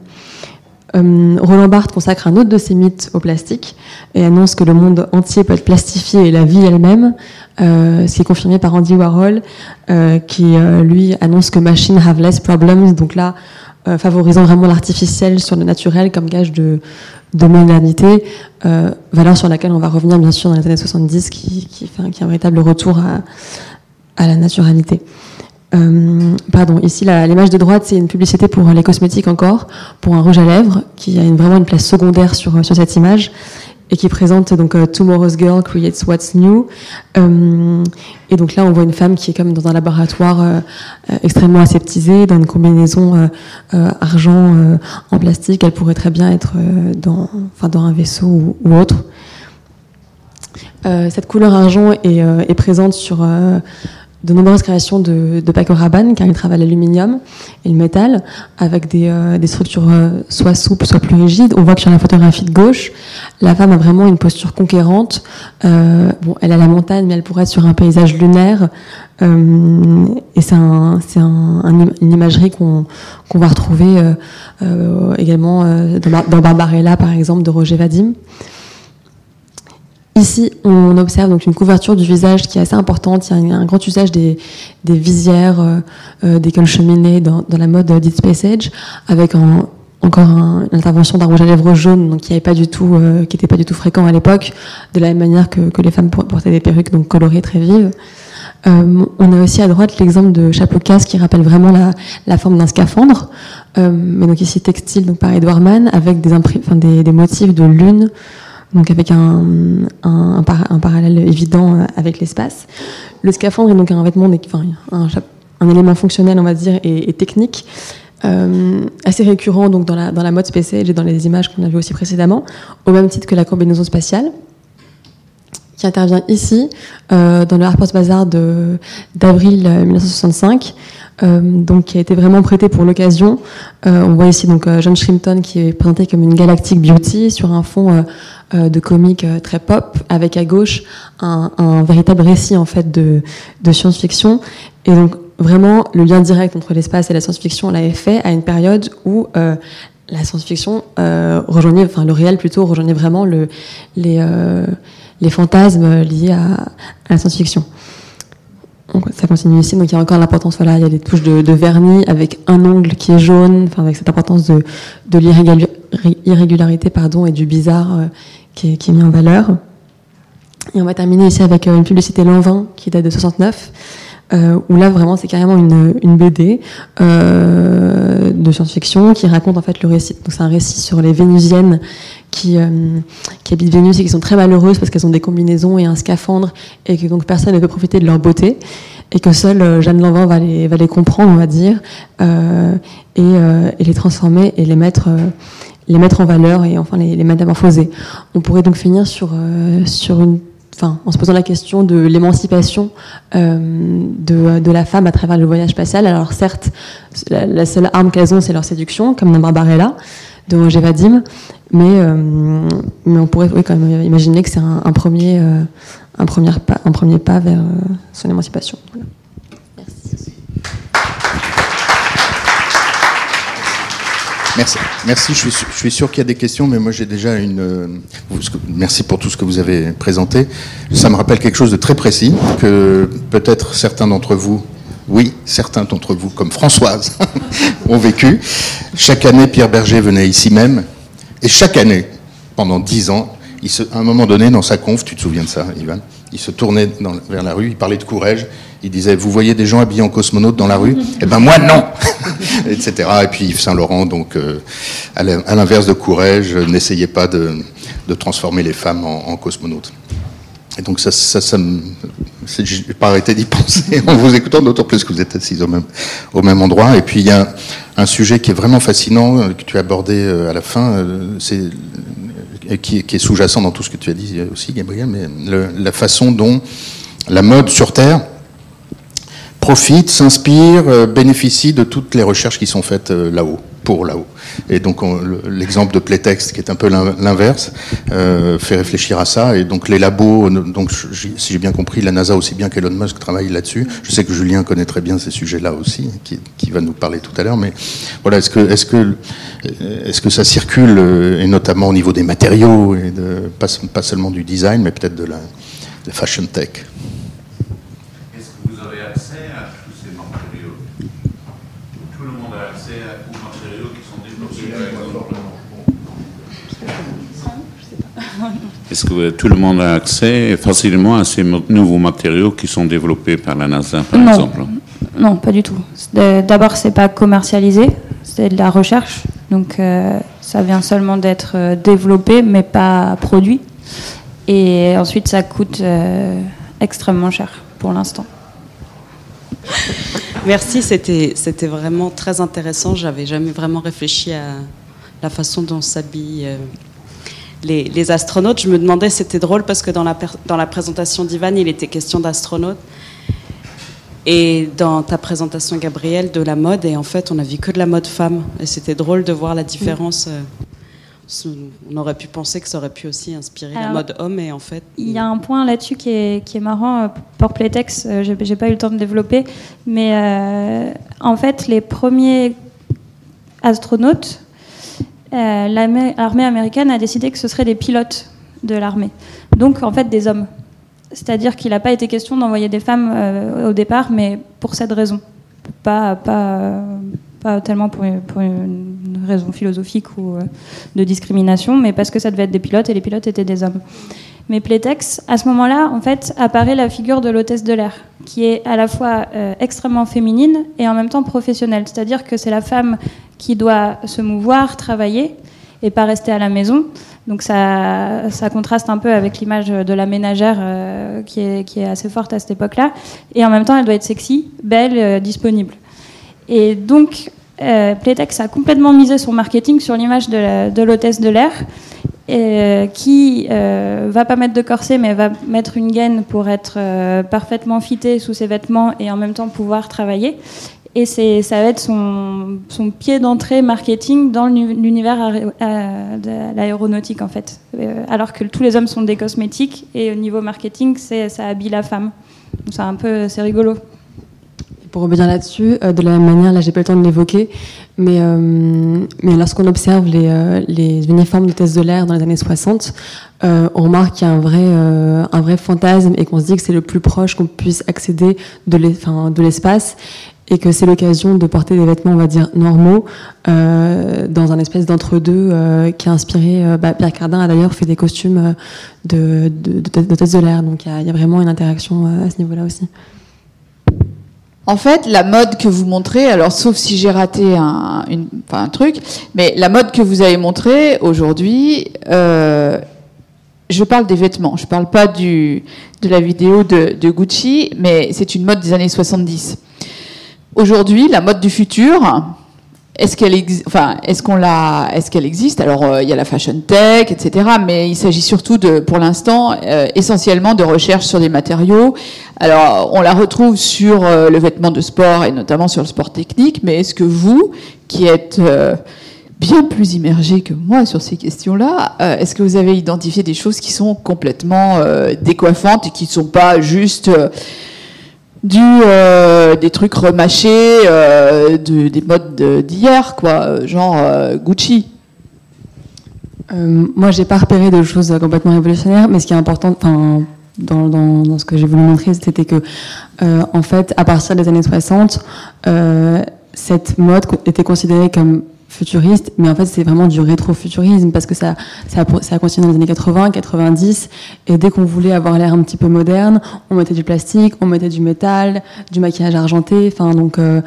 Roland Barthes consacre un autre de ses mythes au plastique et annonce que le monde entier peut être plastifié et la vie elle-même, ce qui est confirmé par Andy Warhol, qui lui annonce que machines have less problems. Favorisant vraiment l'artificiel sur le naturel comme gage de, de modernité, euh, valeur sur laquelle on va revenir bien sûr dans les années 70, qui, qui fait un, véritable retour à, la naturalité. Euh, pardon, ici l'image de droite, c'est une publicité pour les cosmétiques encore, pour un rouge à lèvres, qui a vraiment une place secondaire sur, sur cette image et qui présente donc euh, Tomorrow's Girl creates what's new. Euh, et donc là, on voit une femme qui est comme dans un laboratoire euh, extrêmement aseptisé, dans une combinaison argent en plastique. Elle pourrait très bien être dans, enfin, dans un vaisseau ou, autre. cette couleur argent est, est présente sur de nombreuses créations de, de Paco Rabanne, car il travaille l'aluminium et le métal, avec des, euh, des, structures euh, soit souples, soit plus rigides. On voit que sur la photographie de gauche, la femme a vraiment une posture conquérante. Euh, bon, elle a la montagne, mais elle pourrait être sur un paysage lunaire. Euh, et c'est un, un, une imagerie qu'on qu'on va retrouver également dans, dans Barbarella, par exemple, de Roger Vadim. Ici, on observe donc une couverture du visage qui est assez importante. Il y a un, grand usage des, visières, euh, euh, des cols cheminés dans, la mode Deep Space Age, avec encore une intervention d'un rouge à lèvres jaune, donc qui n'était pas du tout, euh, fréquent à l'époque, de la même manière que, les femmes portaient des perruques donc colorées très vives. on a aussi à droite l'exemple de chapeau casse qui rappelle vraiment la, forme d'un scaphandre, mais donc ici textile donc par Edward Mann avec des motifs de lune donc avec un, un, parallèle évident euh, avec l'espace. Le scaphandre est donc un vêtement, enfin, un, élément fonctionnel, on va dire, et, technique, euh, assez récurrent donc dans la, dans la mode Space et dans les images qu'on a vues aussi précédemment, au même titre que la combinaison spatiale qui intervient ici, euh, dans le Harper's Bazaar d'avril 1965, euh, donc qui a été vraiment prêté pour l'occasion. Euh, on voit ici donc euh, John Shrimpton qui est présenté comme une galactic beauty sur un fond de comique très pop, avec à gauche un, véritable récit en fait de, science-fiction. Et donc vraiment le lien direct entre l'espace et la science-fiction, on l'avait fait à une période où la science-fiction rejoignait, enfin le réel plutôt rejoignait vraiment le, les, fantasmes liés à la science-fiction ça continue ici, donc il y a encore l'importance, voilà, il y a des touches de, vernis avec un ongle qui est jaune, enfin avec cette importance de, de l'irrégularité pardon, et du bizarre euh, qui, est, qui, est, mis en valeur. Et on va terminer ici avec euh, une publicité Lanvin qui date de 69, euh, où là vraiment c'est carrément une, BD euh, de science-fiction qui raconte en fait le récit. Donc c'est un récit sur les Vénusiennes qui, euh, qui habitent Vénus et qui sont très malheureuses parce qu'elles ont des combinaisons et un scaphandre et que donc personne ne peut profiter de leur beauté et que seule euh, Jeanne Lanvin va les, comprendre, on va dire, et, les transformer et les mettre, les mettre en valeur et enfin les, les métamorphoser. On pourrait donc finir sur, sur une En se posant la question de l'émancipation euh, de, la femme à travers le voyage spatial. Alors certes, la, seule arme qu'elles ont, c'est leur séduction, comme dans Barbarella, de Roger Vadim, Mais, on pourrait quand même imaginer que c'est un, premier, un, premier pas, un premier pas vers son émancipation. Merci. Merci. Je suis, sûr qu'il y a des questions, mais moi j'ai déjà une. Euh, merci pour tout ce que vous avez présenté. Ça me rappelle quelque chose de très précis que peut-être certains d'entre vous, oui, certains d'entre vous, comme Françoise, ont vécu. Chaque année, Pierre Berger venait ici même, et chaque année, pendant dix ans, il se, à un moment donné, dans sa conf, tu te souviens de ça, Ivan? Il se tournait vers la rue, il parlait de Courrèges, il disait Vous voyez des gens habillés en cosmonautes dans la rue? Eh ben moi, non Etc. Et puis Yves Saint-Laurent, donc, euh, à l'inverse de Courrèges, n'essayait pas de, transformer les femmes en, cosmonautes. Et donc, ça, ça, ça j'ai pas arrêté d'y penser en vous écoutant, d'autant plus que vous êtes assis au même, au même endroit. Et puis, il y a un, sujet qui est vraiment fascinant, euh, que tu as abordé euh, à la fin, c'est qui, qui, est sous-jacent dans tout ce que tu as dit aussi, Gabriel, mais la façon dont la mode sur Terre profite, s'inspire, euh, bénéficie de toutes les recherches qui sont faites euh, là-haut, pour là-haut. Et donc l'exemple de Playtext, qui est un peu l'inverse, euh, fait réfléchir à ça. Et donc les labos, donc si j'ai bien compris, la NASA aussi bien qu'Elon Musk travaille là-dessus. Je sais que Julien connaît très bien ces sujets-là aussi, qui, va nous parler tout à l'heure. Mais voilà, est-ce que, est-ce que, est-ce que ça circule, et notamment au niveau des matériaux et pas, seulement du design, mais peut-être de la fashion tech? Est-ce que tout le monde a accès facilement à ces nouveaux matériaux qui sont développés par la NASA, par non. exemple Non, pas du tout. D'abord, c'est pas commercialisé, c'est de la recherche, donc euh, ça vient seulement d'être euh, développé, mais pas produit. Et ensuite, ça coûte euh, extrêmement cher pour l'instant. Merci, c'était vraiment très intéressant. J'avais jamais vraiment réfléchi à la façon dont s'habille les, astronautes. Je me demandais, c'était drôle parce que dans la, dans la présentation d'Ivan, il était question d'astronautes. Et dans ta présentation, Gabriel, de la mode, et en fait, on a vu que de la mode femme. Et c'était drôle de voir la différence. Euh, on aurait pu penser que ça aurait pu aussi inspirer la mode homme, et en fait. Il y a un point là-dessus qui est, qui est marrant euh, pour Playtex, euh, j'ai pas eu le temps de développer, mais en fait, les premiers astronautes euh, l'armée américaine a décidé que ce seraient des pilotes de l'armée. Donc, en fait, des hommes. C'est-à-dire qu'il n'a pas été question d'envoyer des femmes euh, au départ, mais pour cette raison. Pas, pas, pas tellement pour une, raison philosophique ou euh, de discrimination, mais parce que ça devait être des pilotes et les pilotes étaient des hommes. Mais Playtex, à ce moment-là, en fait, apparaît la figure de l'hôtesse de l'air, qui est à la fois extrêmement féminine et en même temps professionnelle. C'est-à-dire que c'est la femme qui doit se mouvoir, travailler et pas rester à la maison. Donc ça, ça contraste un peu avec l'image de la ménagère euh, qui, est, assez forte à cette époque-là. Et en même temps, elle doit être sexy, belle, euh, disponible. Et donc, euh, Playtex a complètement misé son marketing sur l'image de l'hôtesse de l'air, qui va pas mettre de corset, mais va mettre une gaine pour être parfaitement fitée sous ses vêtements et en même temps pouvoir travailler. Et ça va être son, pied d'entrée marketing dans l'univers euh, de l'aéronautique, en fait. Euh, alors que tous les hommes sont des cosmétiques, et au niveau marketing, ça habille la femme. C'est un peu, c'est rigolo. Pour revenir là-dessus, euh, de la même manière, là, j'ai pas le temps de l'évoquer, mais, lorsqu'on observe les, les uniformes de thèse de l'air dans les années 60, on remarque qu'il y a un vrai fantasme et qu'on se dit que c'est le plus proche qu'on puisse accéder de l'espace et que c'est l'occasion de porter des vêtements, on va dire, normaux, euh, dans un espèce d'entre-deux euh, qui a inspiré. Euh, bah, Pierre Cardin a d'ailleurs fait des costumes de, de, de, de l'air, donc il y, a vraiment une interaction à ce niveau-là aussi. En fait, la mode que vous montrez, alors sauf si j'ai raté un, truc, mais la mode que vous avez montrée aujourd'hui, je parle des vêtements, je parle pas de la vidéo de, de Gucci, mais c'est une mode des années 70. Aujourd'hui, la mode du futur, est-ce qu'elle enfin, l'a, est-ce existe? Alors, euh, il y a la fashion tech, etc. Mais il s'agit surtout de, pour l'instant, euh, essentiellement de recherche sur des matériaux. Alors, on la retrouve sur euh, le vêtement de sport et notamment sur le sport technique. Mais est-ce que vous, qui êtes bien plus immergé que moi sur ces questions-là. Est-ce que vous avez identifié des choses qui sont complètement décoiffantes et qui ne sont pas juste du, euh, des trucs remâchés euh, de, des modes de- d'hier, quoi, euh, genre Gucci. Moi, j'ai pas repéré de choses complètement révolutionnaires, mais ce qui est important, enfin, dans, dans, dans ce que j'ai voulu montrer, c'était que, en fait, à partir des années 60, euh, cette mode était considérée comme futuriste, mais en fait, c'est vraiment du rétrofuturisme parce que ça, ça, a, continué dans les années 80, 90, et dès qu'on voulait avoir l'air un petit peu moderne, on mettait du plastique, on mettait du métal, du maquillage argenté, enfin, donc, euh,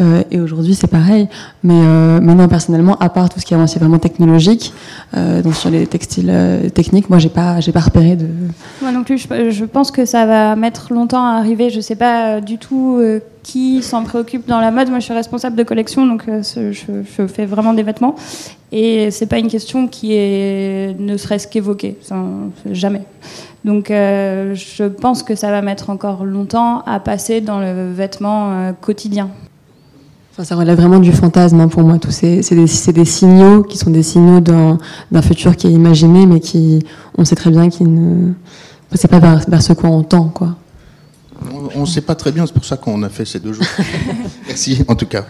euh, et aujourd'hui, c'est pareil. Mais, euh, mais non, personnellement, à part tout ce qui est avancé vraiment technologique, euh, donc sur les textiles euh, techniques, moi, j'ai pas, j'ai pas repéré de. Moi non plus, je, pense que ça va mettre longtemps à arriver. Je sais pas du tout qui s'en préoccupe dans la mode. Moi, je suis responsable de collection, donc je, je fais vraiment des vêtements. Et c'est pas une question qui est ne serait-ce qu'évoquée, jamais. Donc, je pense que ça va mettre encore longtemps à passer dans le vêtement quotidien. Enfin, ça relève vraiment du fantasme hein, pour moi. Tous c'est des, c'est des signaux qui sont des signaux d'un, d'un futur qui est imaginé, mais qui, on sait très bien qu'il ne, c'est pas vers, vers ce quoi on tend, quoi. On ne sait pas très bien, c'est pour ça qu'on a fait ces deux jours. Merci en tout cas.